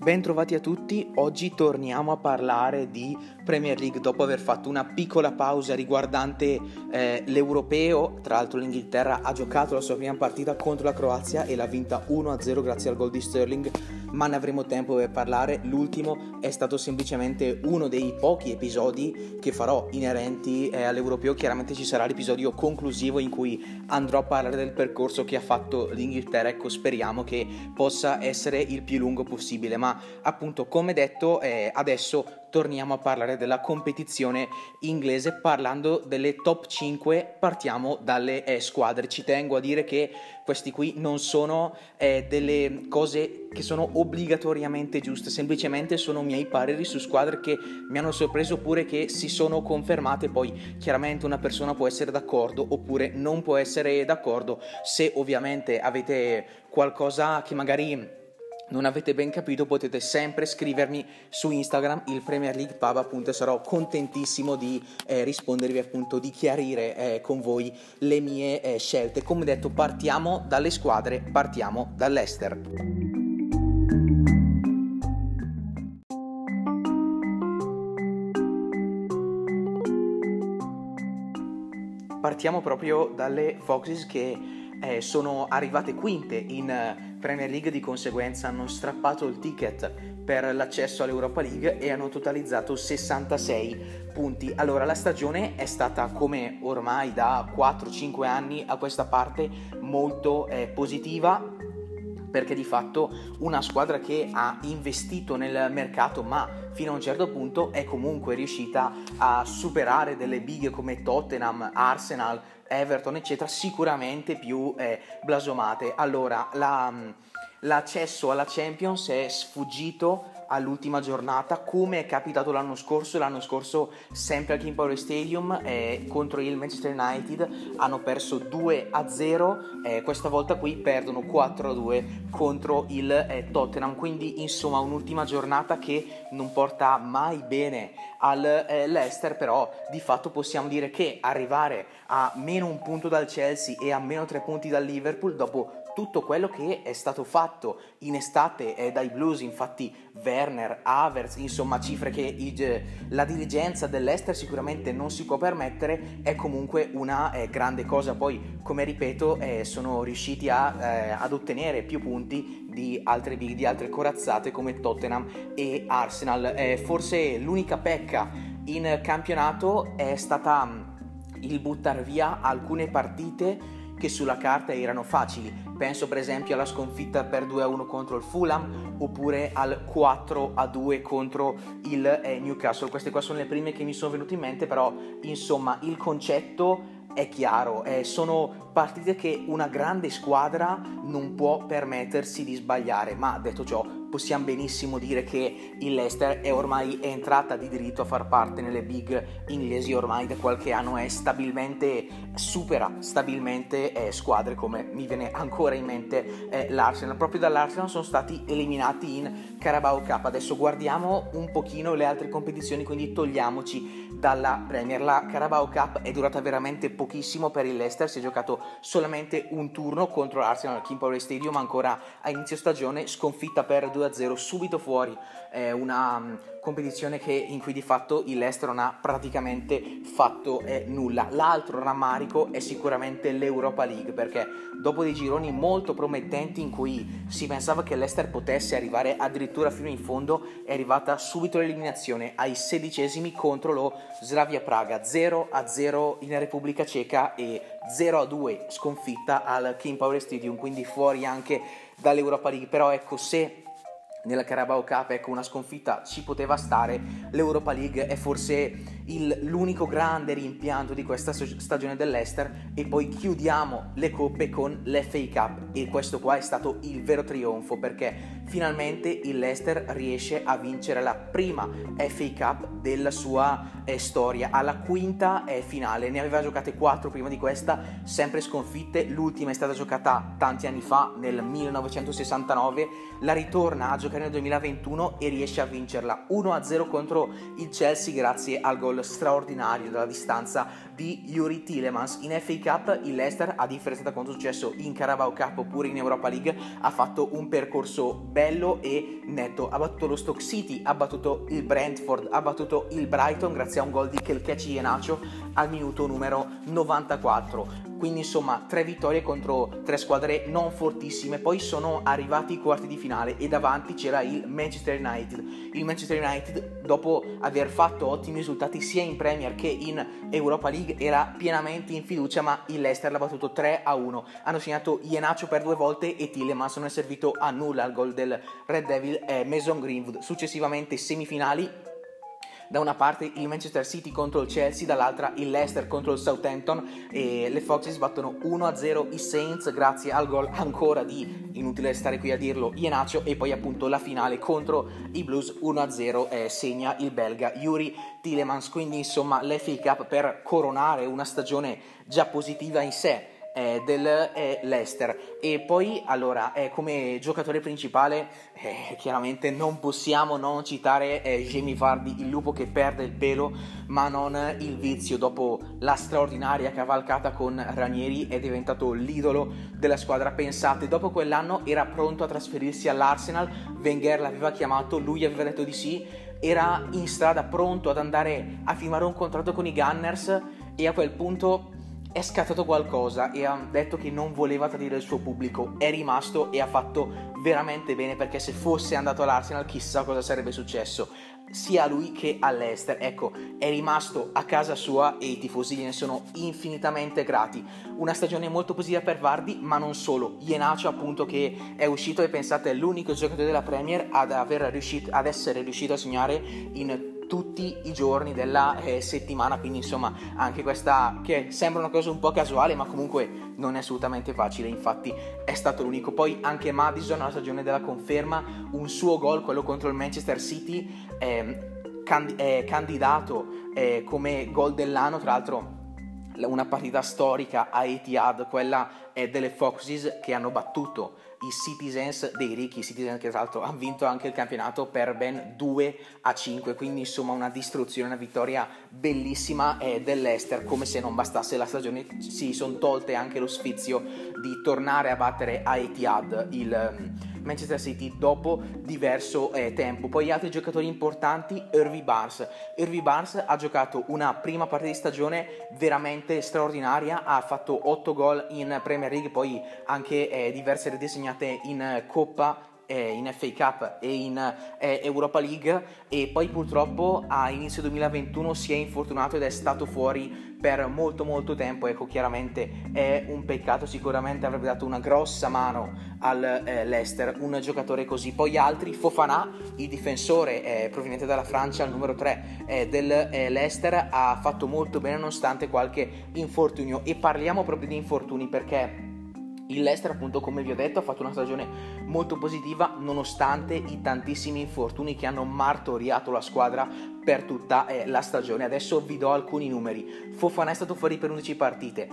Bentrovati a tutti, oggi torniamo a parlare di Premier League dopo aver fatto una piccola pausa riguardante eh, l'europeo, tra l'altro l'Inghilterra ha giocato la sua prima partita contro la Croazia e l'ha vinta 1-0 grazie al gol di Sterling ma ne avremo tempo per parlare. L'ultimo è stato semplicemente uno dei pochi episodi che farò inerenti eh, all'Europeo. Chiaramente ci sarà l'episodio conclusivo in cui andrò a parlare del percorso che ha fatto l'Inghilterra. Ecco, speriamo che possa essere il più lungo possibile. Ma appunto, come detto, eh, adesso torniamo a parlare della competizione inglese parlando delle top 5 partiamo dalle eh, squadre. Ci tengo a dire che questi qui non sono eh, delle cose che sono obbligatoriamente giuste semplicemente sono miei pareri su squadre che mi hanno sorpreso oppure che si sono confermate. Poi chiaramente una persona può essere d'accordo oppure non può essere d'accordo. Se ovviamente avete qualcosa che magari non avete ben capito potete sempre scrivermi su Instagram il Premier League Pub appunto sarò contentissimo di eh, rispondervi appunto di chiarire eh, con voi le mie eh, scelte. Come detto partiamo dalle squadre partiamo dall'Ester. Partiamo proprio dalle Foxes che eh, sono arrivate quinte in Premier League di conseguenza hanno strappato il ticket per l'accesso all'Europa League e hanno totalizzato 66 punti. Allora la stagione è stata come ormai da 4-5 anni a questa parte molto eh, positiva perché di fatto una squadra che ha investito nel mercato ma fino a un certo punto è comunque riuscita a superare delle big come Tottenham, Arsenal, Everton, eccetera, sicuramente più eh, blasomate. Allora, la, l'accesso alla Champions è sfuggito all'ultima giornata come è capitato l'anno scorso l'anno scorso sempre al King Power Stadium eh, contro il Manchester United hanno perso 2 a 0 eh, questa volta qui perdono 4 a 2 contro il eh, Tottenham. Quindi insomma un'ultima giornata che non porta mai bene all'Ester eh, però di fatto possiamo dire che arrivare a meno un punto dal Chelsea e a meno tre punti dal Liverpool dopo tutto quello che è stato fatto in estate eh, dai Blues, infatti Werner, Havertz, insomma cifre che il, la dirigenza dell'Ester sicuramente non si può permettere, è comunque una eh, grande cosa. Poi, come ripeto, eh, sono riusciti a, eh, ad ottenere più punti di altre di altre corazzate come Tottenham e Arsenal. Eh, forse l'unica pecca in campionato è stata mm, il buttare via alcune partite che sulla carta erano facili. Penso per esempio alla sconfitta per 2-1 contro il Fulham oppure al 4-2 contro il eh, Newcastle. Queste qua sono le prime che mi sono venute in mente, però insomma il concetto è chiaro, eh, sono partite che una grande squadra non può permettersi di sbagliare, ma detto ciò possiamo benissimo dire che il Leicester è ormai entrata di diritto a far parte nelle big inglesi ormai da qualche anno è stabilmente supera stabilmente eh, squadre come mi viene ancora in mente eh, l'Arsenal. Proprio dall'Arsenal sono stati eliminati in Carabao Cup. Adesso guardiamo un pochino le altre competizioni quindi togliamoci dalla Premier. La Carabao Cup è durata veramente pochissimo per il Leicester si è giocato solamente un turno contro l'Arsenal al King Power Stadium ancora a inizio stagione sconfitta per 2-0 subito fuori eh, una mm, competizione che, in cui di fatto il Leicester non ha praticamente fatto eh, nulla. L'altro rammarico è sicuramente l'Europa League perché dopo dei gironi molto promettenti in cui si pensava che l'Ester potesse arrivare addirittura fino in fondo è arrivata subito l'eliminazione ai sedicesimi contro lo Slavia Praga 0-0 in Repubblica Ceca e 0-2 sconfitta al King Power Stadium quindi fuori anche dall'Europa League però ecco se nella Carabao Cup, ecco, una sconfitta ci poteva stare. L'Europa League è forse il, l'unico grande rimpianto di questa stagione dell'Ester. E poi chiudiamo le coppe con l'FA Cup. E questo qua è stato il vero trionfo perché finalmente il Leicester riesce a vincere la prima FA Cup della sua eh, storia, alla quinta eh, finale, ne aveva giocate quattro prima di questa, sempre sconfitte, l'ultima è stata giocata tanti anni fa nel 1969, la ritorna a giocare nel 2021 e riesce a vincerla 1-0 contro il Chelsea grazie al gol straordinario dalla distanza di Yuri Tillemans. In FA Cup il Leicester, a differenza da quanto è successo in Carabao Cup oppure in Europa League, ha fatto un percorso bello e netto. Ha battuto lo Stoke City, ha battuto il Brentford, ha battuto il Brighton grazie a un gol di Kelkechi Ienacio al minuto numero 94 quindi insomma tre vittorie contro tre squadre non fortissime, poi sono arrivati i quarti di finale e davanti c'era il Manchester United. Il Manchester United dopo aver fatto ottimi risultati sia in Premier che in Europa League era pienamente in fiducia, ma il Leicester l'ha battuto 3 a 1. Hanno segnato Ienaccio per due volte e Tillemans non è servito a nulla al gol del Red Devil e Mason Greenwood. Successivamente semifinali da una parte il Manchester City contro il Chelsea, dall'altra il Leicester contro il Southampton e le Foxes battono 1-0 i Saints grazie al gol ancora di, inutile stare qui a dirlo, Ienaccio e poi appunto la finale contro i Blues 1-0 eh, segna il belga Yuri Tillemans, quindi insomma l'FA Cup per coronare una stagione già positiva in sé eh, del eh, Leicester e poi allora eh, come giocatore principale eh, chiaramente non possiamo non citare eh, Jamie Vardy il lupo che perde il pelo ma non il vizio. Dopo la straordinaria cavalcata con Ranieri è diventato l'idolo della squadra. Pensate dopo quell'anno era pronto a trasferirsi all'Arsenal. Wenger l'aveva chiamato lui aveva detto di sì. Era in strada pronto ad andare a firmare un contratto con i Gunners e a quel punto è scattato qualcosa e ha detto che non voleva tradire il suo pubblico, è rimasto e ha fatto veramente bene perché se fosse andato all'Arsenal chissà cosa sarebbe successo sia a lui che all'Ester. Ecco, è rimasto a casa sua e i tifosi gliene sono infinitamente grati. Una stagione molto positiva per Vardi, ma non solo. Ienacio, appunto, che è uscito e pensate è l'unico giocatore della Premier ad, riuscito, ad essere riuscito a segnare in tutti i giorni della eh, settimana, quindi insomma anche questa che sembra una cosa un po' casuale, ma comunque non è assolutamente facile, infatti è stato l'unico. Poi anche Madison alla stagione della conferma, un suo gol, quello contro il Manchester City, eh, cand- è candidato eh, come gol dell'anno, tra l'altro una partita storica a Etihad, quella delle Foxes che hanno battuto i Citizens dei ricchi, Citizens che tra l'altro hanno vinto anche il campionato per ben 2 a 5, quindi insomma una distruzione, una vittoria bellissima eh, dell'Ester, come se non bastasse la stagione, si sono tolte anche lo sfizio di tornare a battere a Etihad il Manchester City dopo diverso eh, tempo. Poi altri giocatori importanti, Irvi Barnes. Irvi Barnes ha giocato una prima parte di stagione veramente straordinaria, ha fatto 8 gol in Premier League, poi anche eh, diverse reti segnate in Coppa eh, in FA Cup e in eh, Europa League. E poi purtroppo a inizio 2021 si è infortunato ed è stato fuori per molto molto tempo. Ecco chiaramente è un peccato. Sicuramente avrebbe dato una grossa mano al eh, un giocatore così. Poi altri Fofana il difensore eh, proveniente dalla Francia il numero 3 eh, del eh, ha fatto molto bene nonostante qualche infortunio. E parliamo proprio di infortuni perché il Leicester, appunto, come vi ho detto, ha fatto una stagione molto positiva nonostante i tantissimi infortuni che hanno martoriato la squadra per tutta eh, la stagione. Adesso vi do alcuni numeri. Fofana è stato fuori per 11 partite,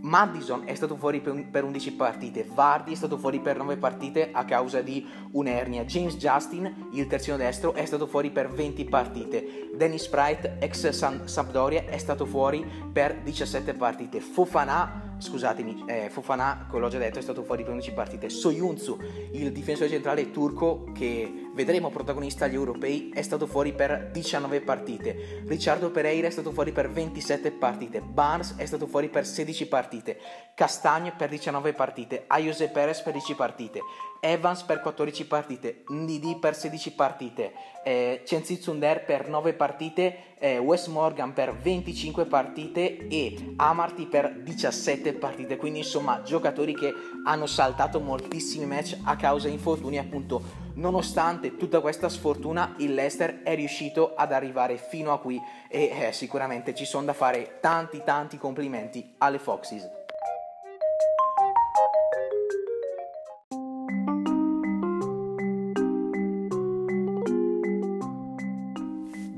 Madison è stato fuori per 11 partite, Vardy è stato fuori per 9 partite a causa di un'ernia, James Justin, il terzino destro, è stato fuori per 20 partite, Dennis Sprite, ex Sampdoria, è stato fuori per 17 partite, Fofana scusatemi, eh, Fofana, come l'ho già detto, è stato fuori per 11 partite. Soyuncu, il difensore centrale turco che vedremo protagonista agli europei, è stato fuori per 19 partite. Riccardo Pereira è stato fuori per 27 partite. Barnes è stato fuori per 16 partite. Castagne per 19 partite. Ayose Perez per 10 partite. Evans per 14 partite, Ndidi per 16 partite, eh, Cenzi Zunder per 9 partite, eh, Wes Morgan per 25 partite e Amarty per 17 partite. Quindi insomma giocatori che hanno saltato moltissimi match a causa infortuni appunto. Nonostante tutta questa sfortuna, il Leicester è riuscito ad arrivare fino a qui e eh, sicuramente ci sono da fare tanti tanti complimenti alle Foxes.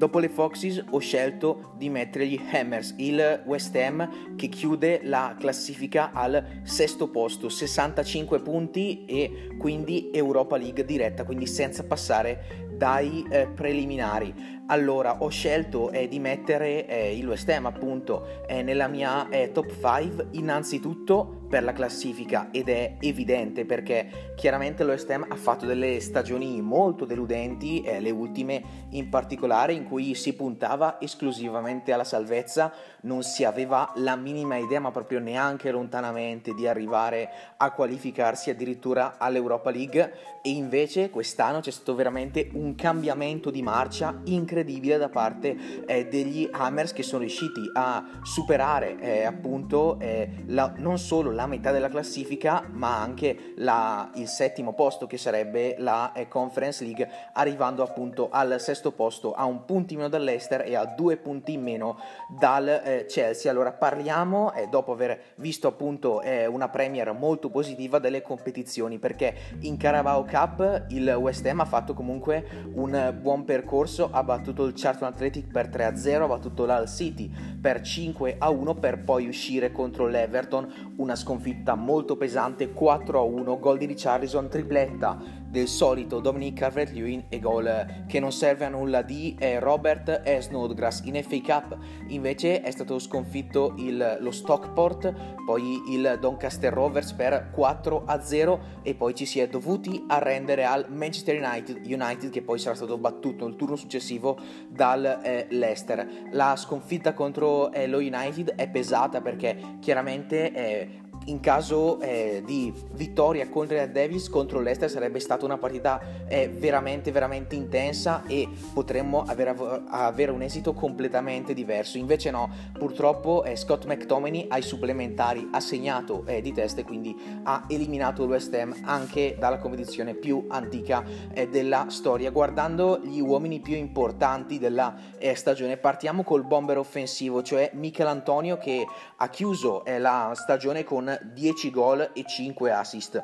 Dopo le Foxes ho scelto di mettergli Hammers, il West Ham che chiude la classifica al sesto posto, 65 punti e quindi Europa League diretta, quindi senza passare dai eh, preliminari. Allora, ho scelto eh, di mettere eh, il West Ham appunto nella mia eh, top 5 innanzitutto per la classifica ed è evidente perché chiaramente lo West Ham ha fatto delle stagioni molto deludenti, eh, le ultime in particolare in cui si puntava esclusivamente alla salvezza, non si aveva la minima idea ma proprio neanche lontanamente di arrivare a qualificarsi addirittura all'Europa League. E invece quest'anno c'è stato veramente un cambiamento di marcia incredibile incredibile da parte eh, degli Hammers che sono riusciti a superare eh, appunto eh, la, non solo la metà della classifica ma anche la, il settimo posto che sarebbe la eh, Conference League arrivando appunto al sesto posto a un punto in meno dall'Ester e a due punti in meno dal eh, Chelsea. Allora parliamo eh, dopo aver visto appunto una Premier molto positiva delle competizioni perché in Carabao Cup il West Ham ha fatto comunque un buon percorso ha battuto il Charlton Athletic per 3-0, ha battuto l'Al City per 5-1 per poi uscire contro l'Everton, una sconfitta molto pesante 4-1, gol di Richarlison, tripletta del solito Dominic Calvert-Lewin e gol che non serve a nulla di eh, Robert Snodgrass. In FA Cup invece è stato sconfitto il, lo Stockport poi il Doncaster Rovers per 4-0 e poi ci si è dovuti arrendere al Manchester United, United che poi sarà stato battuto nel turno successivo dal eh, Leicester. La sconfitta contro eh, lo United è pesata perché chiaramente eh, in caso eh, di vittoria contro il Davis contro l'Ester sarebbe stata una partita eh, veramente veramente intensa e potremmo avere, avere, un esito completamente diverso. Invece no purtroppo eh, Scott McTominay ai supplementari ha segnato eh, di testa e quindi ha eliminato il West Ham anche dalla competizione più antica eh, della storia. Guardando gli uomini più importanti della eh, stagione partiamo col bomber offensivo cioè Michel Antonio che ha chiuso la stagione con 10 gol e 5 assist.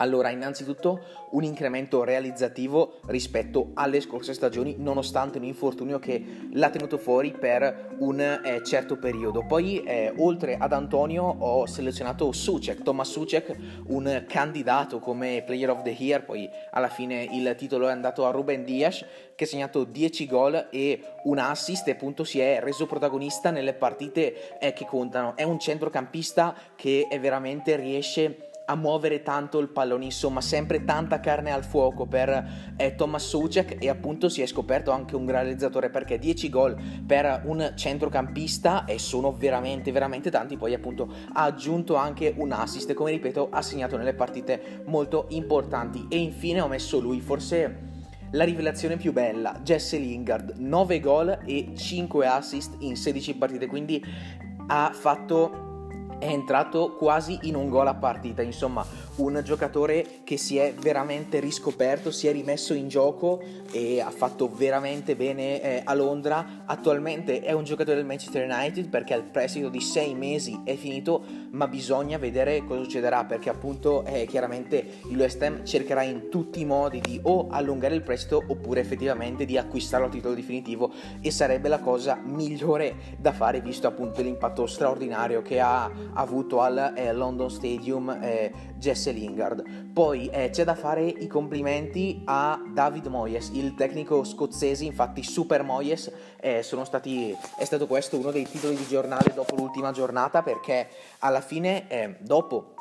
Allora, innanzitutto un incremento realizzativo rispetto alle scorse stagioni, nonostante un infortunio che l'ha tenuto fuori per un eh, certo periodo. Poi, eh, oltre ad Antonio, ho selezionato Sucek, Thomas Sucek, un candidato come Player of the Year. Poi, alla fine, il titolo è andato a Ruben Dias, che ha segnato 10 gol e un assist e appunto si è reso protagonista nelle partite eh, che contano. È un centrocampista che veramente riesce a muovere tanto il pallone, insomma sempre tanta carne al fuoco per eh, Thomas Soucek e appunto si è scoperto anche un realizzatore perché 10 gol per un centrocampista e sono veramente veramente tanti, poi appunto ha aggiunto anche un assist come ripeto ha segnato nelle partite molto importanti. E infine ho messo lui forse la rivelazione più bella, Jesse Lingard, 9 gol e 5 assist in 16 partite, quindi ha fatto è entrato quasi in un gol a partita, insomma un giocatore che si è veramente riscoperto, si è rimesso in gioco e ha fatto veramente bene eh, a Londra. Attualmente è un giocatore del Manchester United perché il prestito di sei mesi è finito, ma bisogna vedere cosa succederà perché appunto eh, chiaramente il West Ham cercherà in tutti i modi di o allungare il prestito oppure effettivamente di acquistarlo a titolo definitivo e sarebbe la cosa migliore da fare visto appunto l'impatto straordinario che ha avuto al eh, London Stadium eh, Jesse Jesse Lingard. Poi eh, c'è da fare i complimenti a David Moyes, il tecnico scozzese, infatti Super Moyes eh, stati, è stato questo uno dei titoli di giornale dopo l'ultima giornata perché alla fine eh, dopo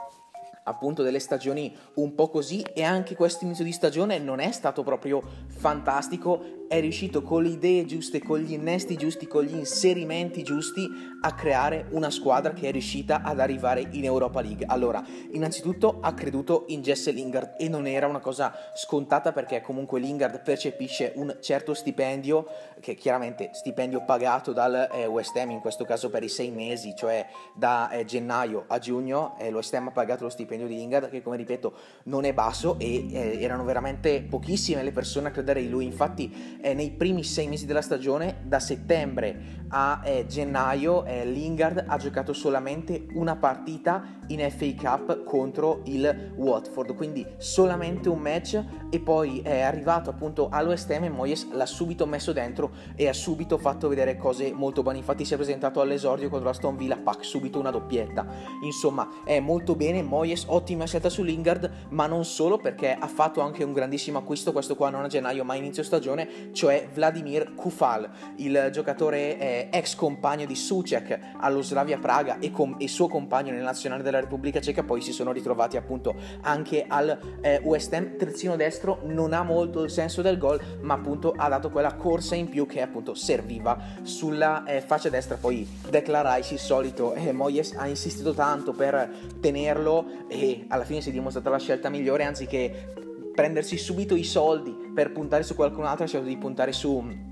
appunto delle stagioni un po' così e anche questo inizio di stagione non è stato proprio fantastico è riuscito con le idee giuste, con gli innesti giusti, con gli inserimenti giusti a creare una squadra che è riuscita ad arrivare in Europa League. Allora, innanzitutto ha creduto in Jesse Lingard e non era una cosa scontata perché comunque Lingard percepisce un certo stipendio, che chiaramente stipendio pagato dal eh, West Ham, in questo caso per i sei mesi, cioè da eh, gennaio a giugno, eh, lo West Ham ha pagato lo stipendio di Lingard che come ripeto non è basso e eh, erano veramente pochissime le persone a credere in lui, infatti eh, nei primi sei mesi della stagione, da settembre a eh, gennaio, eh, Lingard ha giocato solamente una partita in FA Cup contro il Watford, quindi solamente un match e poi è arrivato appunto all'West Ham e Moyes l'ha subito messo dentro e ha subito fatto vedere cose molto buone, infatti si è presentato all'esordio contro la Stone Villa, pack subito una doppietta, insomma è molto bene, Moyes ottima scelta su Lingard, ma non solo perché ha fatto anche un grandissimo acquisto, questo qua non a gennaio ma inizio stagione, cioè Vladimir Kufal, il giocatore eh, ex compagno di Sucek allo Slavia Praga e, com- e, suo compagno nel nazionale della Repubblica Ceca, poi si sono ritrovati appunto anche al eh, West Ham, terzino destro, non ha molto il senso del gol, ma appunto ha dato quella corsa in più che appunto serviva sulla eh, faccia destra, poi Declan Rice il solito, eh, Moyes ha insistito tanto per tenerlo e alla fine si è dimostrata la scelta migliore anziché prendersi subito i soldi per puntare su qualcun altro, ha scelto di puntare su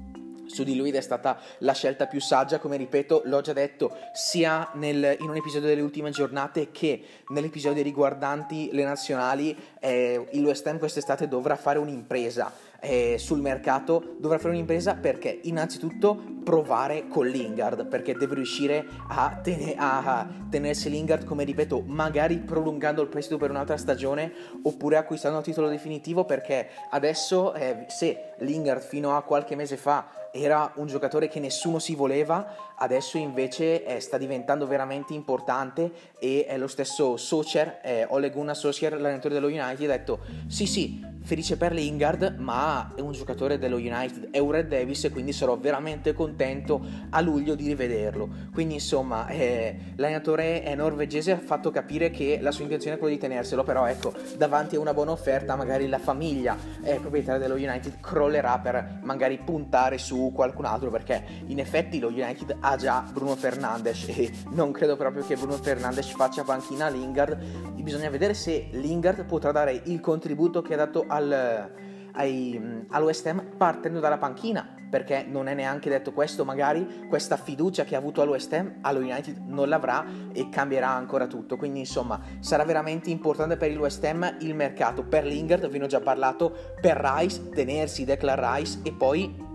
su di lui ed è stata la scelta più saggia, come ripeto, l'ho già detto sia nel, in un episodio delle ultime giornate che nell'episodio riguardanti le nazionali, eh, il West Ham quest'estate dovrà fare un'impresa eh, sul mercato, dovrà fare un'impresa perché innanzitutto provare con Lingard, perché deve riuscire a, ten- a tenersi Lingard, come ripeto, magari prolungando il prestito per un'altra stagione oppure acquistando a titolo definitivo perché adesso eh, se Lingard fino a qualche mese fa era un giocatore che nessuno si voleva, adesso invece eh, sta diventando veramente importante e è lo stesso Socher, eh, Ole Gunnar Solskjaer, l'allenatore dello United, ha detto sì sì, felice per Lingard, ma è un giocatore dello United, è un Red Davis e quindi sarò veramente contento a luglio di rivederlo. Quindi insomma, eh, l'allenatore norvegese ha fatto capire che la sua intenzione è quella di tenerselo, però ecco, davanti a una buona offerta magari la famiglia eh, proprietaria dello United crollerà per magari puntare su qualcun altro perché in effetti lo United ha già Bruno Fernandes e non credo proprio che Bruno Fernandes faccia panchina a Lingard. Bisogna vedere se Lingard potrà dare il contributo che ha dato al, ai, al West Ham partendo dalla panchina perché non è neanche detto questo, magari questa fiducia che ha avuto al West Ham allo United non l'avrà e cambierà ancora tutto. Quindi insomma sarà veramente importante per il West Ham il mercato. Per Lingard, vi ho già parlato, per Rice, tenersi Declan Rice e poi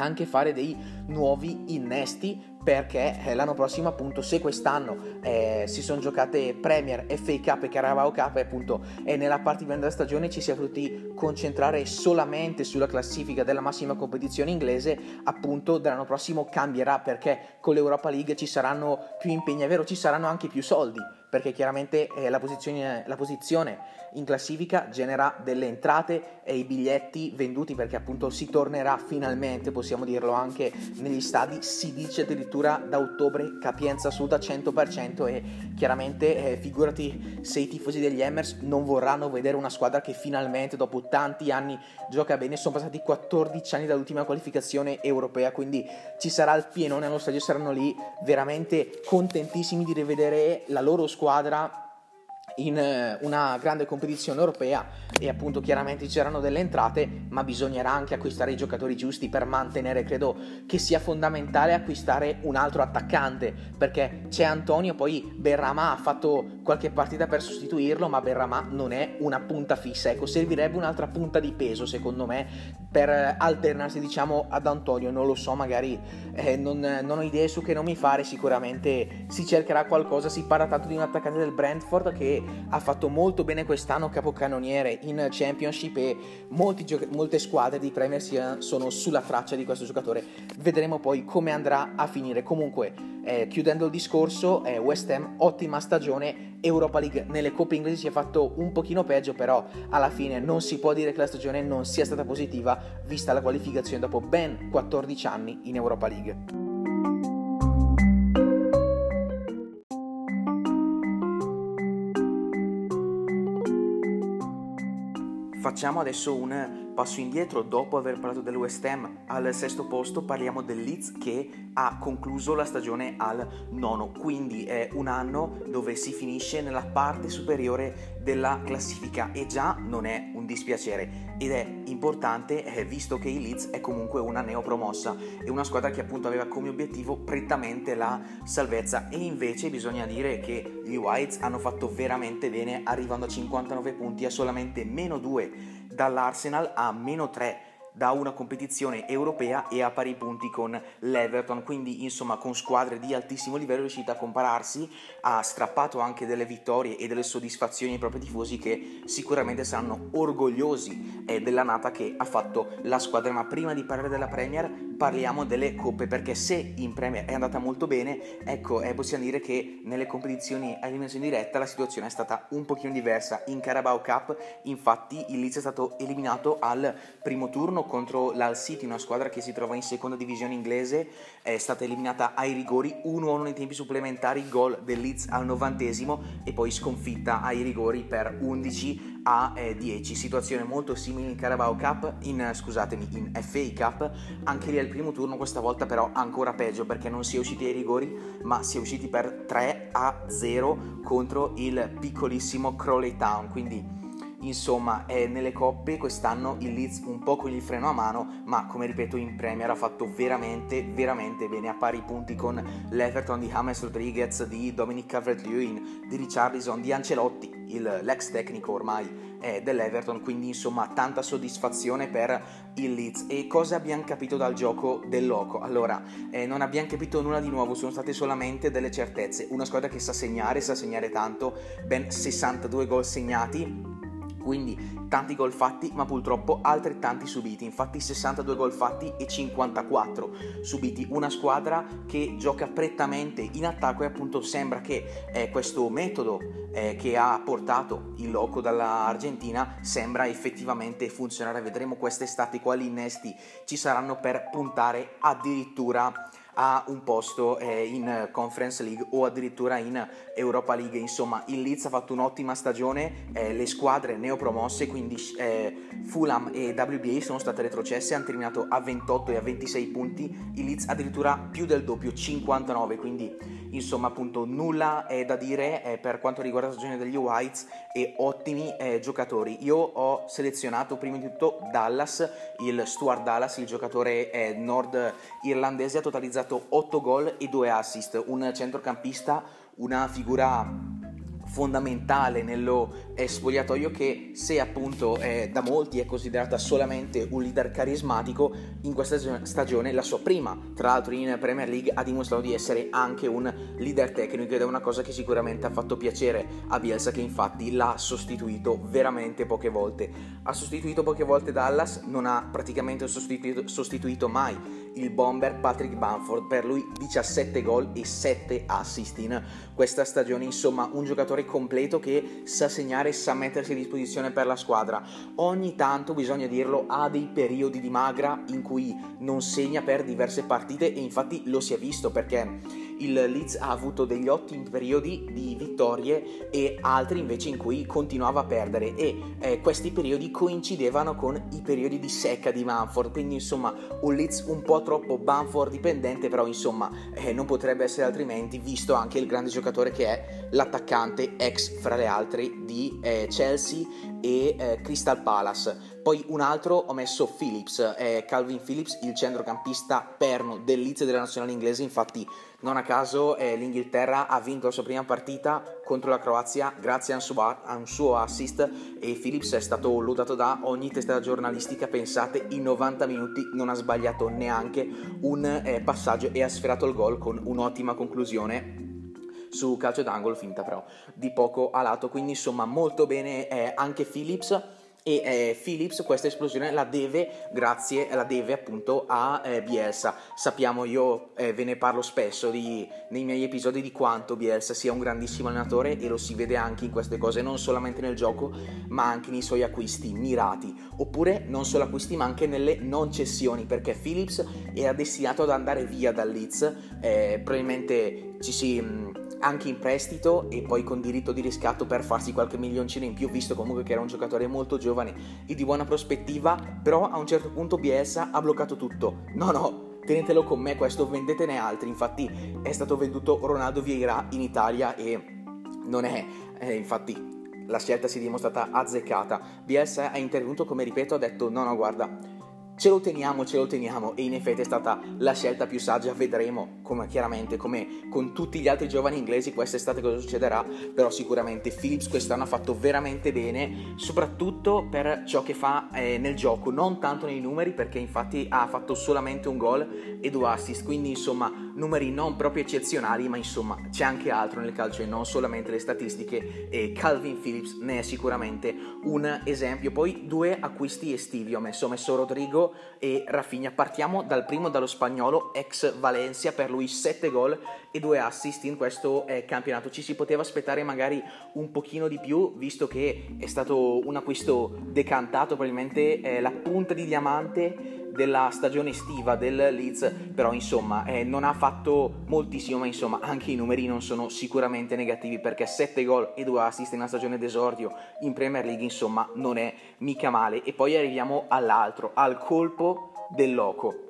anche fare dei nuovi innesti perché eh, l'anno prossimo appunto se quest'anno eh, si sono giocate Premier, FA Cup e Carabao Cup appunto e nella parte di della stagione ci si è potuti concentrare solamente sulla classifica della massima competizione inglese appunto dell'anno prossimo cambierà perché con l'Europa League ci saranno più impegni, è vero ci saranno anche più soldi perché chiaramente eh, la, posizione, la, posizione, in classifica genera delle entrate e i biglietti venduti perché appunto si tornerà finalmente, possiamo dirlo anche negli stadi, si dice addirittura da ottobre capienza assoluta 100% e chiaramente eh, figurati se i tifosi degli Hammers non vorranno vedere una squadra che finalmente dopo tanti anni gioca bene, sono passati 14 anni dall'ultima qualificazione europea, quindi ci sarà il pienone allo stadio, saranno lì veramente contentissimi di rivedere la loro squadra squadra in eh, una grande competizione europea e appunto chiaramente ci saranno delle entrate ma bisognerà anche acquistare i giocatori giusti per mantenere credo che sia fondamentale acquistare un altro attaccante perché c'è Antonio poi Berrama ha fatto qualche partita per sostituirlo ma Berrama non è una punta fissa. Ecco servirebbe un'altra punta di peso secondo me per alternarsi diciamo ad Antonio. Non lo so magari eh, non, non ho idee su che non mi fare. Sicuramente si cercherà qualcosa. Si parla tanto di un attaccante del Brentford che ha fatto molto bene quest'anno capocannoniere in Championship e gioc- molte squadre di Premier sono sulla traccia di questo giocatore. Vedremo poi come andrà a finire. Comunque, eh, chiudendo il discorso, eh, West Ham ottima stagione, Europa League nelle coppe inglesi si è fatto un pochino peggio, però alla fine non si può dire che la stagione non sia stata positiva vista la qualificazione dopo ben 14 anni in Europa League. Facciamo adesso un passo indietro dopo aver parlato del West Ham. Al sesto posto parliamo del Leeds che ha concluso la stagione al nono. Quindi è un anno dove si finisce nella parte superiore della classifica. E già non è un dispiacere. Ed è importante eh, visto che il Leeds è comunque una neopromossa. E una squadra che appunto aveva come obiettivo prettamente la salvezza. E invece bisogna dire che gli Whites hanno fatto veramente bene arrivando a 59 punti a solamente meno 2 dall'Arsenal a meno 3 da una competizione europea e a pari punti con l'Everton, quindi insomma con squadre di altissimo livello è riuscita a compararsi, ha strappato anche delle vittorie e delle soddisfazioni ai propri tifosi che sicuramente saranno orgogliosi eh, della nata che ha fatto la squadra, ma prima di parlare della Premier parliamo delle coppe perché se in Premier è andata molto bene, ecco, eh, possiamo dire che nelle competizioni a eliminazione diretta la situazione è stata un pochino diversa. In Carabao Cup, infatti, il Leeds è stato eliminato al primo turno contro l'Al City, una squadra che si trova in seconda divisione inglese, è stata eliminata ai rigori 1-1 nei tempi supplementari, gol del Leeds al novantesimo e poi sconfitta ai rigori per 11 a eh, 10, situazione molto simile in Carabao Cup, in, scusatemi, in FA Cup, anche lì al primo turno, questa volta però ancora peggio perché non si è usciti ai rigori, ma si è usciti per 3 a 0 contro il piccolissimo Crawley Town, quindi insomma eh, nelle coppe quest'anno il Leeds un po' con il freno a mano ma come ripeto in Premier ha fatto veramente veramente bene a pari punti con l'Everton di James Rodriguez di Dominic Calvert-Lewin di Richardson di Ancelotti il, l'ex tecnico ormai eh, dell'Everton, quindi insomma tanta soddisfazione per il Leeds. E cosa abbiamo capito dal gioco del Loco? Allora, eh, non abbiamo capito nulla di nuovo, sono state solamente delle certezze. Una squadra che sa segnare, sa segnare tanto, ben 62 gol segnati quindi tanti gol fatti ma purtroppo altrettanti subiti, infatti 62 gol fatti e 54 subiti, una squadra che gioca prettamente in attacco e appunto sembra che eh, questo metodo eh, che ha portato il loco dall'Argentina sembra effettivamente funzionare, vedremo quest'estate quali innesti ci saranno per puntare addirittura a un posto eh, in Conference League o addirittura in Europa League. Insomma, il Leeds ha fatto un'ottima stagione, eh, le squadre neopromosse, quindi eh, Fulham e WBA sono state retrocesse, hanno terminato a 28 e a 26 punti, il Leeds addirittura più del doppio, 59, quindi insomma appunto nulla è da dire eh, per quanto riguarda la stagione degli Whites e ottimi eh, giocatori. Io ho selezionato prima di tutto Dallas, il Stuart Dallas, il giocatore eh, nord irlandese, ha totalizzato 8 gol e 2 assist, un centrocampista, una figura fondamentale nello eh, spogliatoio che se appunto eh, da molti è considerata solamente un leader carismatico in questa stagione la sua prima. Tra l'altro in Premier League ha dimostrato di essere anche un leader tecnico ed è una cosa che sicuramente ha fatto piacere a Bielsa che infatti l'ha sostituito veramente poche volte. Ha sostituito poche volte Dallas non ha praticamente sostituito, sostituito mai il bomber Patrick Bamford per lui 17 gol e 7 assist in questa stagione. Insomma un giocatore giocatore completo che sa segnare, sa mettersi a disposizione per la squadra. Ogni tanto, bisogna dirlo, ha dei periodi di magra in cui non segna per diverse partite e infatti lo si è visto perché il Leeds ha avuto degli ottimi periodi di vittorie e altri invece in cui continuava a perdere e eh, questi periodi coincidevano con i periodi di secca di Manford quindi insomma un Leeds un po' troppo Banford dipendente però insomma eh, non potrebbe essere altrimenti visto anche il grande giocatore che è l'attaccante ex fra le altre di eh, Chelsea e eh, Crystal Palace. Poi un altro ho messo Phillips, eh, Calvin Phillips, il centrocampista perno del Leeds della nazionale inglese, infatti non a caso eh, l'Inghilterra ha vinto la sua prima partita contro la Croazia grazie a un, suo, a un suo assist e Phillips è stato lodato da ogni testata giornalistica, pensate in 90 minuti non ha sbagliato neanche un eh, passaggio e ha sferato il gol con un'ottima conclusione su calcio d'angolo finta però di poco a lato. Quindi insomma molto bene eh, anche Phillips e eh, Philips questa esplosione la deve, grazie, la deve appunto a eh, Bielsa. Sappiamo, io eh, ve ne parlo spesso di, nei miei episodi di quanto Bielsa sia un grandissimo allenatore e lo si vede anche in queste cose, non solamente nel gioco, ma anche nei suoi acquisti mirati, oppure non solo acquisti, ma anche nelle non cessioni, perché Philips era destinato ad andare via dal Leeds, eh, probabilmente ci si anche in prestito e poi con diritto di riscatto per farsi qualche milioncino in più, visto comunque che era un giocatore molto giovane e di buona prospettiva, però a un certo punto Bielsa ha bloccato tutto. No, no, tenetelo con me questo, vendetene altri. Infatti è stato venduto Ronaldo Vieira in Italia e non è, eh, infatti la scelta si è dimostrata azzeccata. Bielsa è intervenuto, come ripeto, ha detto no, no, guarda, ce lo teniamo, ce lo teniamo. E in effetti è stata la scelta più saggia, vedremo come chiaramente come con tutti gli altri giovani inglesi quest'estate cosa succederà, però sicuramente Phillips quest'anno ha fatto veramente bene, soprattutto per ciò che fa eh, nel gioco, non tanto nei numeri perché infatti ha fatto solamente un gol e due assist, quindi insomma numeri non proprio eccezionali, ma insomma c'è anche altro nel calcio e non solamente le statistiche e Calvin Phillips ne è sicuramente un esempio. Poi due acquisti estivi, ho messo, ho messo Rodrigo e Rafinha. Partiamo dal primo, dallo spagnolo ex Valencia, per lui 7 gol e 2 assist in questo eh, campionato. Ci si poteva aspettare magari un pochino di più, visto che è stato un acquisto decantato, probabilmente eh, la punta di diamante della stagione estiva del Leeds, però insomma eh, non ha fatto moltissimo, ma insomma anche i numeri non sono sicuramente negativi perché 7 gol e 2 assist in una stagione d'esordio in Premier League insomma non è mica male. E poi arriviamo all'altro, al colpo del loco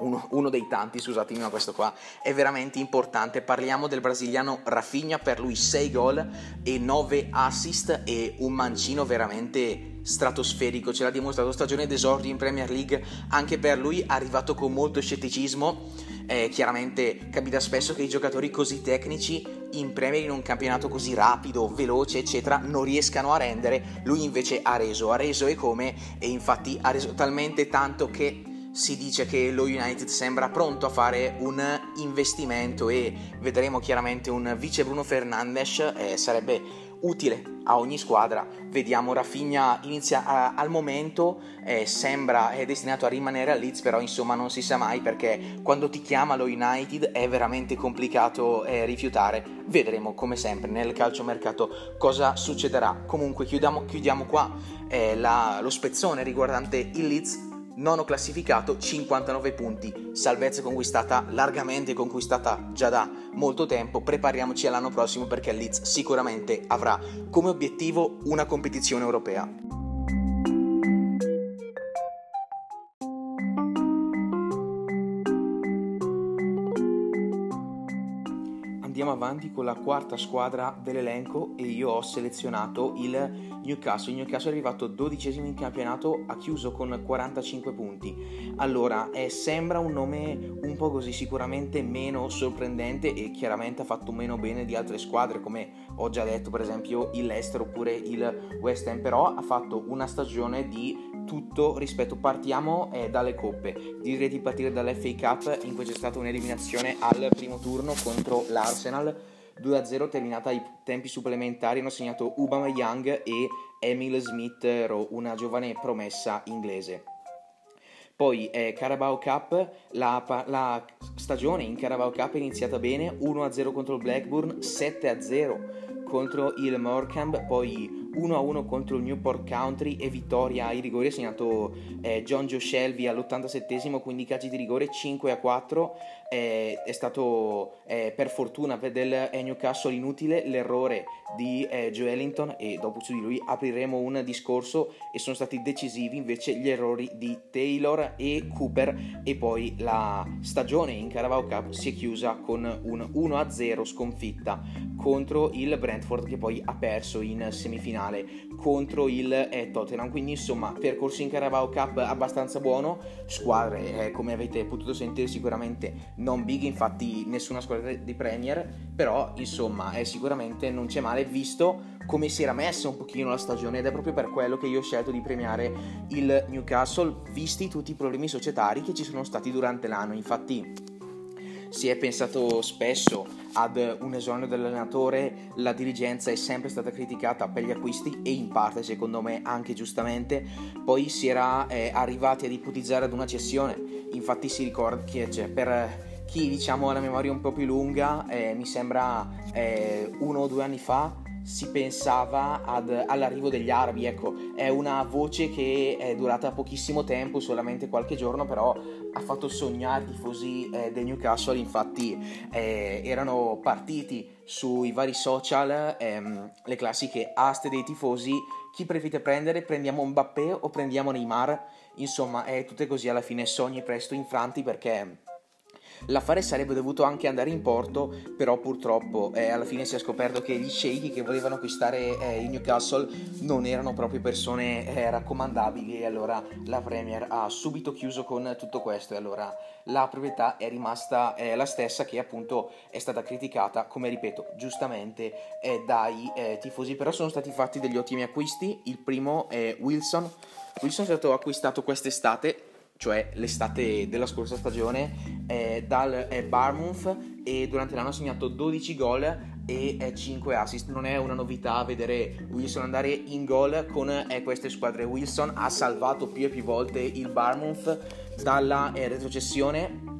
uno, uno, dei tanti, scusatemi, ma questo qua è veramente importante. Parliamo del brasiliano Rafinha, per lui 6 gol e 9 assist e un mancino veramente stratosferico. Ce l'ha dimostrato stagione d'esordio in Premier League, anche per lui arrivato con molto scetticismo. Eh, chiaramente capita spesso che i giocatori così tecnici in Premier in un campionato così rapido, veloce, eccetera, non riescano a rendere. Lui invece ha reso, ha reso e come, e infatti ha reso talmente tanto che si dice che lo United sembra pronto a fare un investimento e vedremo chiaramente un vice Bruno Fernandes, eh, sarebbe utile a ogni squadra. Vediamo Rafinha inizia a, al momento, eh, sembra è destinato a rimanere a Leeds, però insomma non si sa mai perché quando ti chiama lo United è veramente complicato eh, rifiutare. Vedremo come sempre nel calciomercato cosa succederà. Comunque chiudiamo, chiudiamo qua eh, la, lo spezzone riguardante il Leeds nono classificato, 59 punti, salvezza conquistata largamente, conquistata già da molto tempo, prepariamoci all'anno prossimo perché Leeds sicuramente avrà come obiettivo una competizione europea. andiamo avanti con la quarta squadra dell'elenco e io ho selezionato il Newcastle. Il Newcastle è arrivato dodicesimo in campionato, ha chiuso con 45 punti. Allora, eh, sembra un nome un po' così, sicuramente meno sorprendente e chiaramente ha fatto meno bene di altre squadre, come ho già detto, per esempio il Leicester oppure il West Ham, però ha fatto una stagione di tutto rispetto partiamo eh, dalle coppe direi di partire dall'FA Cup in cui c'è stata un'eliminazione al primo turno contro l'Arsenal 2-0 terminata ai tempi supplementari hanno segnato Ubama Young e Emil Smith una giovane promessa inglese. Poi eh, Carabao Cup, la, la, stagione in Carabao Cup è iniziata bene, 1-0 contro il Blackburn, 7-0 contro il Morecambe, poi 1-1 contro il Newport Country e vittoria ai rigori ha segnato eh, John Joe Shelby all'87 quindi calci di rigore 5-4 eh, è stato eh, per fortuna per del Newcastle inutile l'errore di eh, Joe Ellington e dopo su di lui apriremo un discorso e sono stati decisivi invece gli errori di Taylor e Cooper e poi la stagione in Carabao Cup si è chiusa con un 1-0 sconfitta contro il Brentford che poi ha perso in semifinale contro il eh, Tottenham. Quindi insomma percorso in Carabao Cup abbastanza buono. Squadre eh, come avete potuto sentire sicuramente non big infatti nessuna squadra di Premier. Però insomma eh, sicuramente non c'è male visto come si era messa un pochino la stagione. Ed è proprio per quello che io ho scelto di premiare il Newcastle visti tutti i problemi societari che ci sono stati durante l'anno. Infatti si è pensato spesso ad un esonero dell'allenatore, la dirigenza è sempre stata criticata per gli acquisti e in parte secondo me anche giustamente, poi si era eh, arrivati ad ipotizzare ad una cessione, infatti si ricorda che cioè, per chi diciamo ha la memoria un po' più lunga, eh, mi sembra eh, uno o due anni fa si pensava ad, all'arrivo degli arabi, ecco, è una voce che è durata pochissimo tempo, solamente qualche giorno, però ha fatto sognare i tifosi eh, del Newcastle, infatti eh, erano partiti sui vari social ehm, le classiche aste dei tifosi, chi preferite prendere? Prendiamo Mbappé o prendiamo Neymar? Insomma, è tutte così alla fine, sogni presto infranti perché L'affare sarebbe dovuto anche andare in porto, però purtroppo eh, alla fine si è scoperto che gli sceicchi che volevano acquistare eh, il Newcastle non erano proprio persone eh, raccomandabili e allora la Premier ha subito chiuso con tutto questo e allora la proprietà è rimasta eh, la stessa che appunto è stata criticata, come ripeto, giustamente eh, dai eh, tifosi, però sono stati fatti degli ottimi acquisti. Il primo è Wilson. Wilson è stato acquistato quest'estate cioè l'estate della scorsa stagione, eh, dal eh, Barmouth e durante l'anno ha segnato 12 gol e eh, 5 assist. Non è una novità vedere Wilson andare in gol con eh, queste squadre. Wilson ha salvato più e più volte il Barmouth dalla eh, retrocessione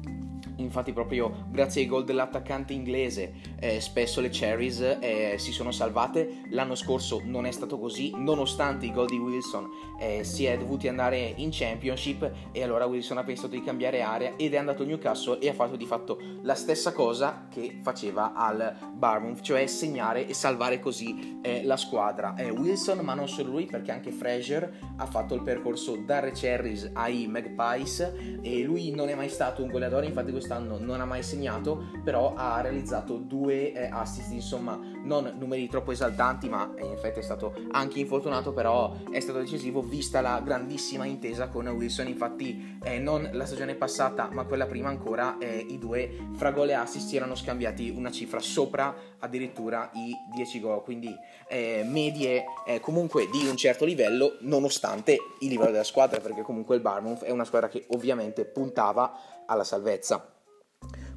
infatti proprio grazie ai gol dell'attaccante inglese eh, spesso le Cherries eh, si sono salvate, l'anno scorso non è stato così, nonostante i gol di Wilson eh, si è dovuti andare in Championship e allora Wilson ha pensato di cambiare area ed è andato a Newcastle e ha fatto di fatto la stessa cosa che faceva al Barmouth, cioè segnare e salvare così eh, la squadra. Wilson, ma non solo lui perché anche Fraser ha fatto il percorso dalle Cherries ai Magpies e lui non è mai stato un goleadore, infatti quest'anno non ha mai segnato, però ha realizzato due eh, assist, insomma, non numeri troppo esaltanti, ma in effetti è stato anche infortunato, però è stato decisivo vista la grandissima intesa con Wilson. Infatti, eh, non la stagione passata, ma quella prima ancora, eh, i due fra gol e assist si erano scambiati una cifra sopra addirittura i 10 gol, quindi eh, medie eh, comunque di un certo livello, nonostante il livello della squadra, perché comunque il Barmouth è una squadra che ovviamente puntava alla salvezza.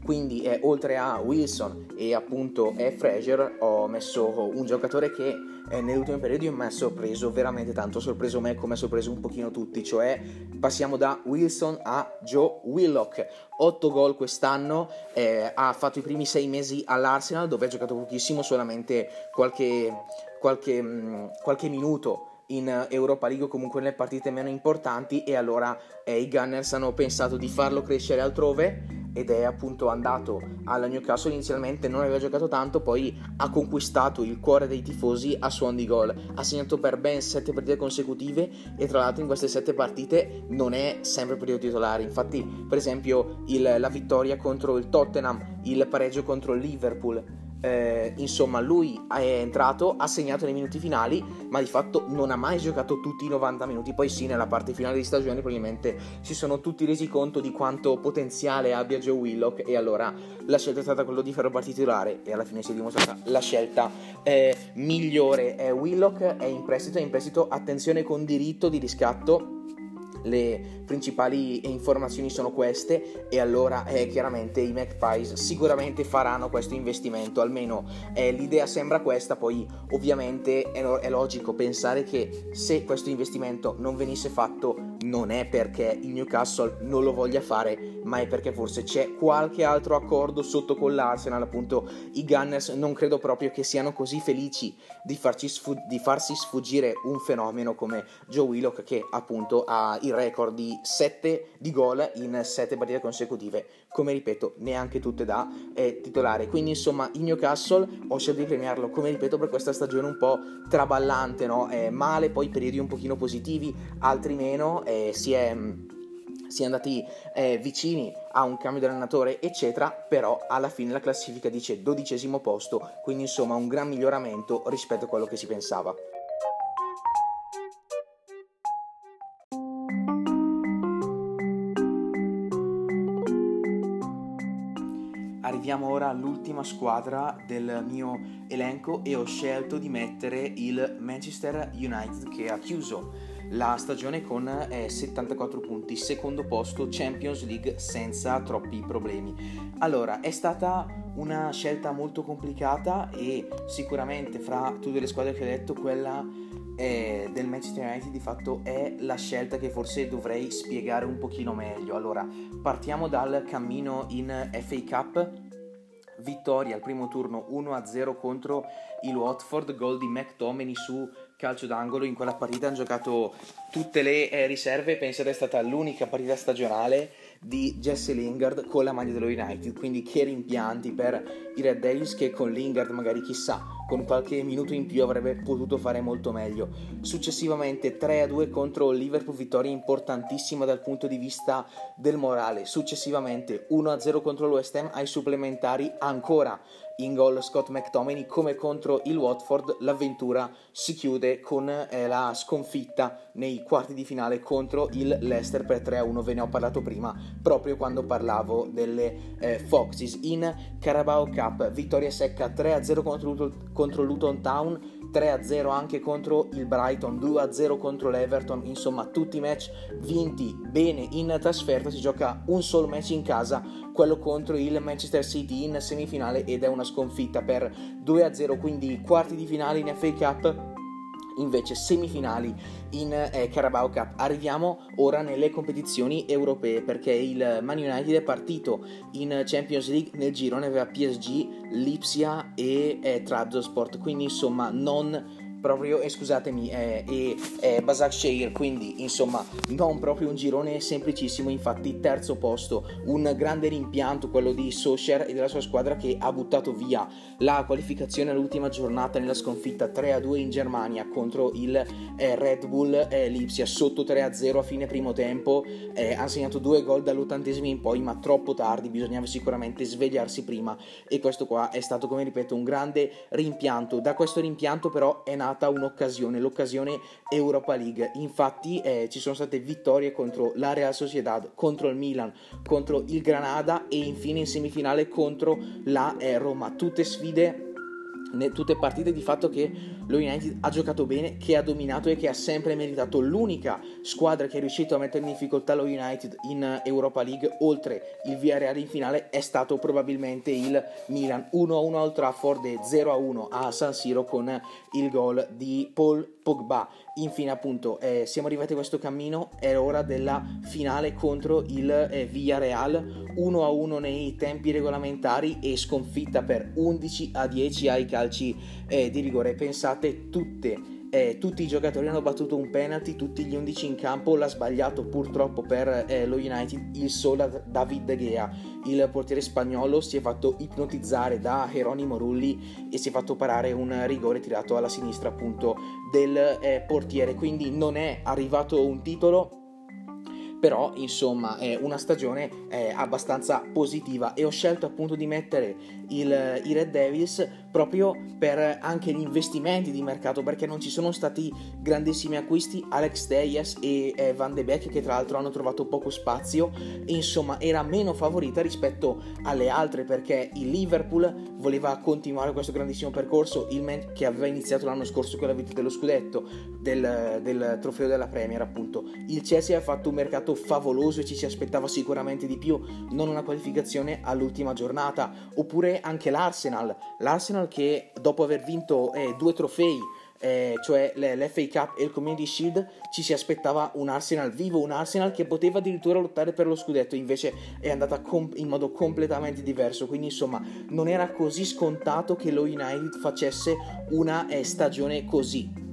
Quindi eh, oltre a Wilson e appunto eh, Fraser ho messo un giocatore che eh, nell'ultimo periodo mi ha sorpreso veramente tanto, ha sorpreso me come ha sorpreso un pochino tutti, cioè passiamo da Wilson a Joe Willock, 8 gol quest'anno, eh, ha fatto i primi 6 mesi all'Arsenal dove ha giocato pochissimo, solamente qualche, qualche, mh, mm, qualche minuto in Europa League o comunque nelle partite meno importanti. E allora eh, i Gunners hanno pensato di farlo crescere altrove ed è appunto andato alla Newcastle inizialmente non aveva giocato tanto poi ha conquistato il cuore dei tifosi a suon di gol. Ha segnato per ben 7 partite consecutive e tra l'altro in queste 7 partite non è sempre periodo titolare. Infatti per esempio il, la vittoria contro il Tottenham il pareggio contro il Liverpool eh, insomma, lui è entrato, ha segnato nei minuti finali, ma di fatto non ha mai giocato tutti i 90 minuti. Poi sì, nella parte finale di stagione probabilmente si sono tutti resi conto di quanto potenziale abbia Joe Willock e allora la scelta è stata quella di farlo partire titolare e alla fine si è dimostrata la scelta eh, migliore. Eh, Willock è in prestito, è in prestito, attenzione con diritto di riscatto le principali informazioni sono queste e allora eh, chiaramente i Magpies sicuramente faranno questo investimento, almeno eh, l'idea sembra questa, poi ovviamente è, è logico pensare che se questo investimento non venisse fatto non è perché il Newcastle non lo voglia fare, ma è perché forse c'è qualche altro accordo sotto con l'Arsenal. Appunto, i Gunners non credo proprio che siano così felici di, sfug- di farsi sfuggire un fenomeno come Joe Willock, che appunto ha il record di 7 di gol in 7 partite consecutive. Come ripeto, neanche tutte da eh, titolare. Quindi, insomma, il Newcastle ho scelto di premiarlo, come ripeto, per questa stagione un po' traballante, no? Eh, male, poi periodi un pochino positivi, altri meno eh, si, è, si, è, andati eh, vicini a un cambio di allenatore, eccetera, però alla fine la classifica dice dodicesimo posto, quindi insomma un gran miglioramento rispetto a quello che si pensava. Arriviamo ora all'ultima squadra del mio elenco e ho scelto di mettere il Manchester United che ha chiuso la stagione con eh, 74 punti, secondo posto Champions League senza troppi problemi. Allora, è stata una scelta molto complicata e sicuramente fra tutte le squadre che ho detto quella eh, del Manchester United di fatto è la scelta che forse dovrei spiegare un pochino meglio. Allora, partiamo dal cammino in FA Cup vittoria al primo turno 1-0 contro il Watford, gol di McTominay su calcio d'angolo, in quella partita hanno giocato tutte le eh, riserve, penso che è stata l'unica partita stagionale di Jesse Lingard con la maglia dello United, quindi che rimpianti per i Red Devils che con Lingard magari chissà con qualche minuto in più avrebbe potuto fare molto meglio. Successivamente 3-2 contro Liverpool, vittoria importantissima dal punto di vista del morale. Successivamente 1-0 contro il West Ham ai supplementari ancora in gol Scott McTominay come contro il Watford l'avventura si chiude con eh, la sconfitta nei quarti di finale contro il Leicester per 3-1 ve ne ho parlato prima proprio quando parlavo delle eh, Foxes. In Carabao Cup vittoria secca 3-0 contro, contro Luton Town 3-0 anche contro il Brighton, 2-0 contro l'Everton, insomma tutti i match vinti bene in trasferta, si gioca un solo match in casa, quello contro il Manchester City in semifinale ed è una sconfitta per 2-0, quindi quarti di finale in FA Cup invece semifinali in eh, Carabao Cup. Arriviamo ora nelle competizioni europee perché il Man United è partito in Champions League nel girone aveva PSG, Lipsia e eh, Trabzonsport, quindi insomma non proprio, e scusatemi, è, è Basak Shehir, quindi insomma non proprio un girone semplicissimo, infatti terzo posto, un grande rimpianto quello di Sosher e della sua squadra che ha buttato via la qualificazione all'ultima giornata nella sconfitta 3-2 in Germania contro il eh, Red Bull eh, Lipsia sotto 3-0 a fine primo tempo, eh, ha segnato due gol dall'ottantesimo in poi ma troppo tardi, bisognava sicuramente svegliarsi prima e questo qua è stato come ripeto un grande rimpianto, da questo rimpianto però è nato stata un'occasione, l'occasione Europa League. Infatti eh, ci sono state vittorie contro la Real Sociedad, contro il Milan, contro il Granada e infine in semifinale contro la eh, Roma. Tutte sfide tutte partite di fatto che lo United ha giocato bene, che ha dominato e che ha sempre meritato. L'unica squadra che è riuscita a mettere in difficoltà lo United in Europa League, oltre il Villarreal in finale, è stato probabilmente il Milan 1-1 al Trafford e 0-1 a San Siro con il gol di Paul Pogba. Infine, appunto, eh, siamo arrivati a questo cammino. È ora della finale contro il eh, Villarreal 1-1 nei tempi regolamentari e sconfitta per 11 a 10 ai calci eh, di rigore. Pensate, tutte eh, tutti i giocatori hanno battuto un penalty, tutti gli 11 in campo, l'ha sbagliato purtroppo per eh, lo United il solo David De Gea, il portiere spagnolo si è fatto ipnotizzare da Geronimo Rulli e si è fatto parare un rigore tirato alla sinistra appunto del eh, portiere, quindi non è arrivato un titolo però insomma è una stagione eh, abbastanza positiva. E ho scelto appunto di mettere il, i Red Devils proprio per anche gli investimenti di mercato perché non ci sono stati grandissimi acquisti. Alex Teyes e eh, Van de Beek che tra l'altro hanno trovato poco spazio e insomma era meno favorita rispetto alle altre perché il Liverpool voleva continuare questo grandissimo percorso il Man- che aveva iniziato l'anno scorso con la vittoria dello scudetto del, del trofeo della Premier appunto. Il Chelsea ha fatto un mercato favoloso e ci si aspettava sicuramente di più, non una qualificazione all'ultima giornata, oppure anche l'Arsenal, l'Arsenal che dopo aver vinto eh, due trofei eh, cioè l'FA Cup e il Community Shield, ci si aspettava un Arsenal vivo, un Arsenal che poteva addirittura lottare per lo scudetto, invece è andata comp- in modo completamente diverso, quindi insomma non era così scontato che lo United facesse una eh, stagione così.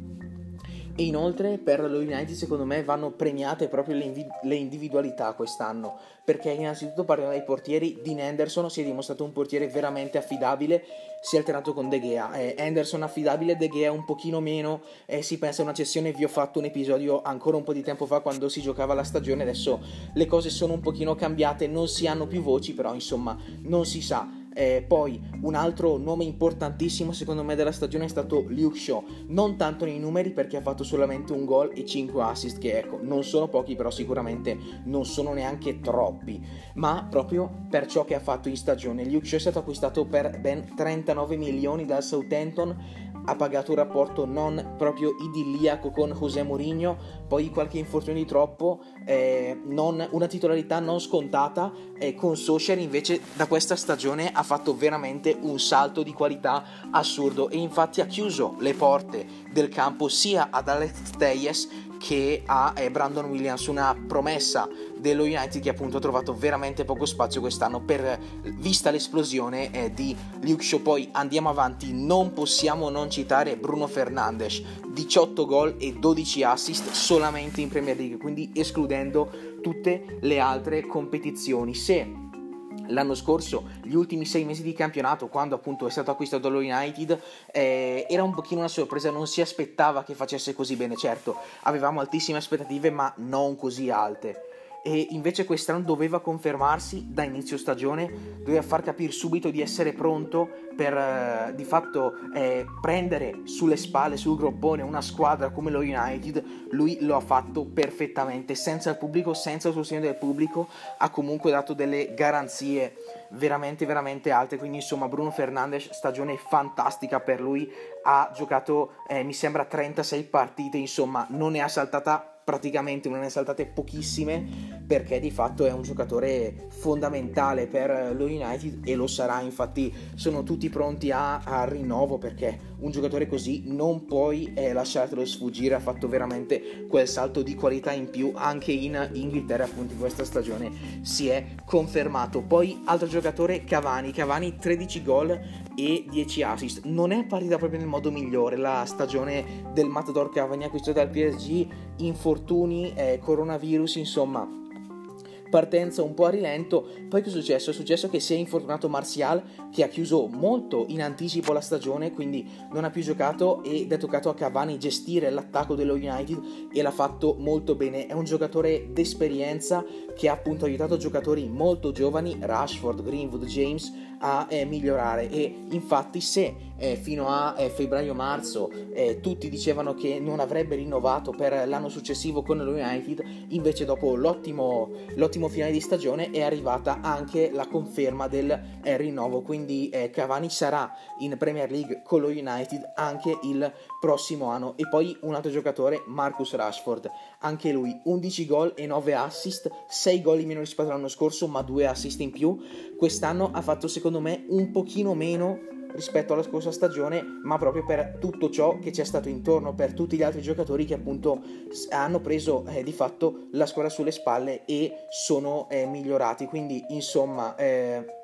E inoltre per lo United secondo me vanno premiate proprio le, invi- le, individualità quest'anno, perché innanzitutto parliamo dei portieri, Dean Henderson si è dimostrato un portiere veramente affidabile, si è alternato con De Gea, eh, Henderson affidabile, De Gea un pochino meno, eh, si pensa a una cessione, vi ho fatto un episodio ancora un po' di tempo fa quando si giocava la stagione, adesso le cose sono un pochino cambiate, non si hanno più voci, però insomma non si sa eh, poi un altro nome importantissimo secondo me della stagione è stato Luke Shaw, non tanto nei numeri perché ha fatto solamente un gol e 5 assist che ecco non sono pochi però sicuramente non sono neanche troppi, ma proprio per ciò che ha fatto in stagione. Luke Shaw è stato acquistato per ben 39 milioni dal Southampton ha pagato un rapporto non proprio idilliaco con José Mourinho, poi qualche infortunio di troppo, eh, non, una titolarità non scontata e con Solskjaer invece da questa stagione ha fatto veramente un salto di qualità assurdo e infatti ha chiuso le porte del campo sia ad Alex Teyes che a eh, Brandon Williams, una promessa dello United che appunto ha trovato veramente poco spazio quest'anno per vista l'esplosione eh, di Luke Shaw. Poi andiamo avanti, non possiamo non citare Bruno Fernandes, 18 gol e 12 assist solamente in Premier League, quindi escludendo tutte le altre competizioni. Se l'anno scorso, gli ultimi sei mesi di campionato, quando appunto è stato acquistato dallo United, eh, era un pochino una sorpresa, non si aspettava che facesse così bene, certo, avevamo altissime aspettative, ma non così alte e invece quest'anno doveva confermarsi da inizio stagione, doveva far capire subito di essere pronto per eh, di fatto eh, prendere sulle spalle, sul groppone una squadra come lo United, lui lo ha fatto perfettamente, senza il pubblico, senza il sostegno del pubblico, ha comunque dato delle garanzie veramente veramente alte, quindi insomma Bruno Fernandes stagione fantastica per lui, ha giocato eh, mi sembra 36 partite, insomma non ne ha saltata praticamente non ne saltate pochissime perché di fatto è un giocatore fondamentale per lo United e lo sarà. Infatti sono tutti pronti a, a rinnovo perché un giocatore così non puoi eh, lasciartelo sfuggire. Ha fatto veramente quel salto di qualità in più anche in Inghilterra appunto in questa stagione si è confermato. Poi altro giocatore Cavani. Cavani 13 gol e 10 assist non è partita proprio nel modo migliore la stagione del Matador Cavani acquistato dal PSG infortuni, eh, coronavirus, insomma partenza un po' a rilento. Poi che è successo? È successo che si è infortunato Martial che ha chiuso molto in anticipo la stagione, quindi non ha più giocato ed è toccato a Cavani gestire l'attacco dello United e l'ha fatto molto bene. È un giocatore d'esperienza che ha appunto aiutato giocatori molto giovani, Rashford, Greenwood, James a eh, migliorare. E infatti se eh, fino a eh, febbraio-marzo eh, tutti dicevano che non avrebbe rinnovato per l'anno successivo con lo United, invece dopo l'ottimo, l'ottimo finale di stagione è arrivata anche la conferma del eh, rinnovo, quindi eh, Cavani sarà in Premier League con lo United anche il prossimo anno. E poi un altro giocatore, Marcus Rashford, anche lui 11 gol e 9 assist, 6 gol in meno rispetto all'anno scorso ma 2 assist in più, quest'anno ha fatto secondo me un pochino meno rispetto alla scorsa stagione, ma proprio per tutto ciò che c'è stato intorno, per tutti gli altri giocatori che appunto hanno preso eh, di fatto la squadra sulle spalle e sono eh, migliorati. Quindi insomma... Eh,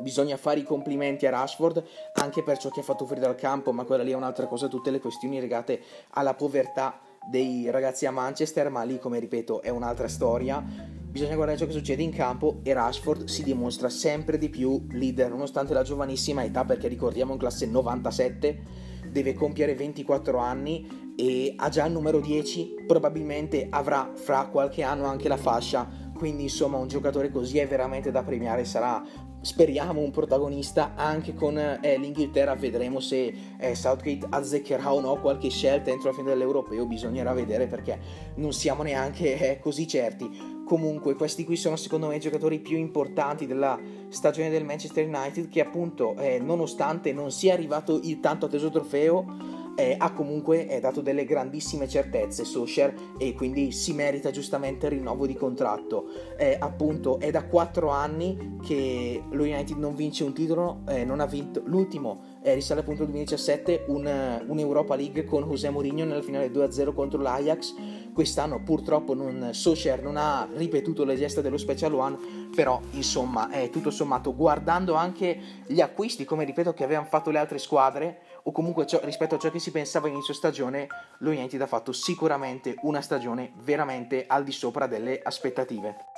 Bisogna fare i complimenti a Rashford anche per ciò che ha fatto fuori dal campo, ma quella lì è un'altra cosa, tutte le questioni legate alla povertà dei ragazzi a Manchester, ma lì come ripeto è un'altra storia bisogna guardare ciò che succede in campo e Rashford si dimostra sempre di più leader nonostante la giovanissima età perché ricordiamo in classe 97 deve compiere 24 anni e ha già il numero 10 probabilmente avrà fra qualche anno anche la fascia. Quindi insomma un giocatore così è veramente da premiare sarà speriamo un protagonista anche con eh, l'Inghilterra. Vedremo se eh, Southgate azzeccherà o no qualche scelta entro la fine dell'Europeo. Bisognerà vedere perché non siamo neanche eh, così certi comunque questi qui sono secondo me i giocatori più importanti della stagione del Manchester United che appunto eh, nonostante non sia arrivato il tanto atteso trofeo eh, ha comunque eh, dato delle grandissime certezze Solskjaer e quindi si merita giustamente il rinnovo di contratto. Eh, appunto è da 4 anni che lo United non vince un titolo, eh, non ha vinto l'ultimo eh, risale appunto al 2017 un, un, Europa League con José Mourinho nella finale 2-0 contro l'Ajax. Quest'anno purtroppo non, Solskjaer non ha ripetuto le gesta dello Special One, però insomma è tutto sommato guardando anche gli acquisti come ripeto che avevano fatto le altre squadre o comunque ciò, rispetto a ciò che si pensava inizio stagione, lo United ha fatto sicuramente una stagione veramente al di sopra delle aspettative.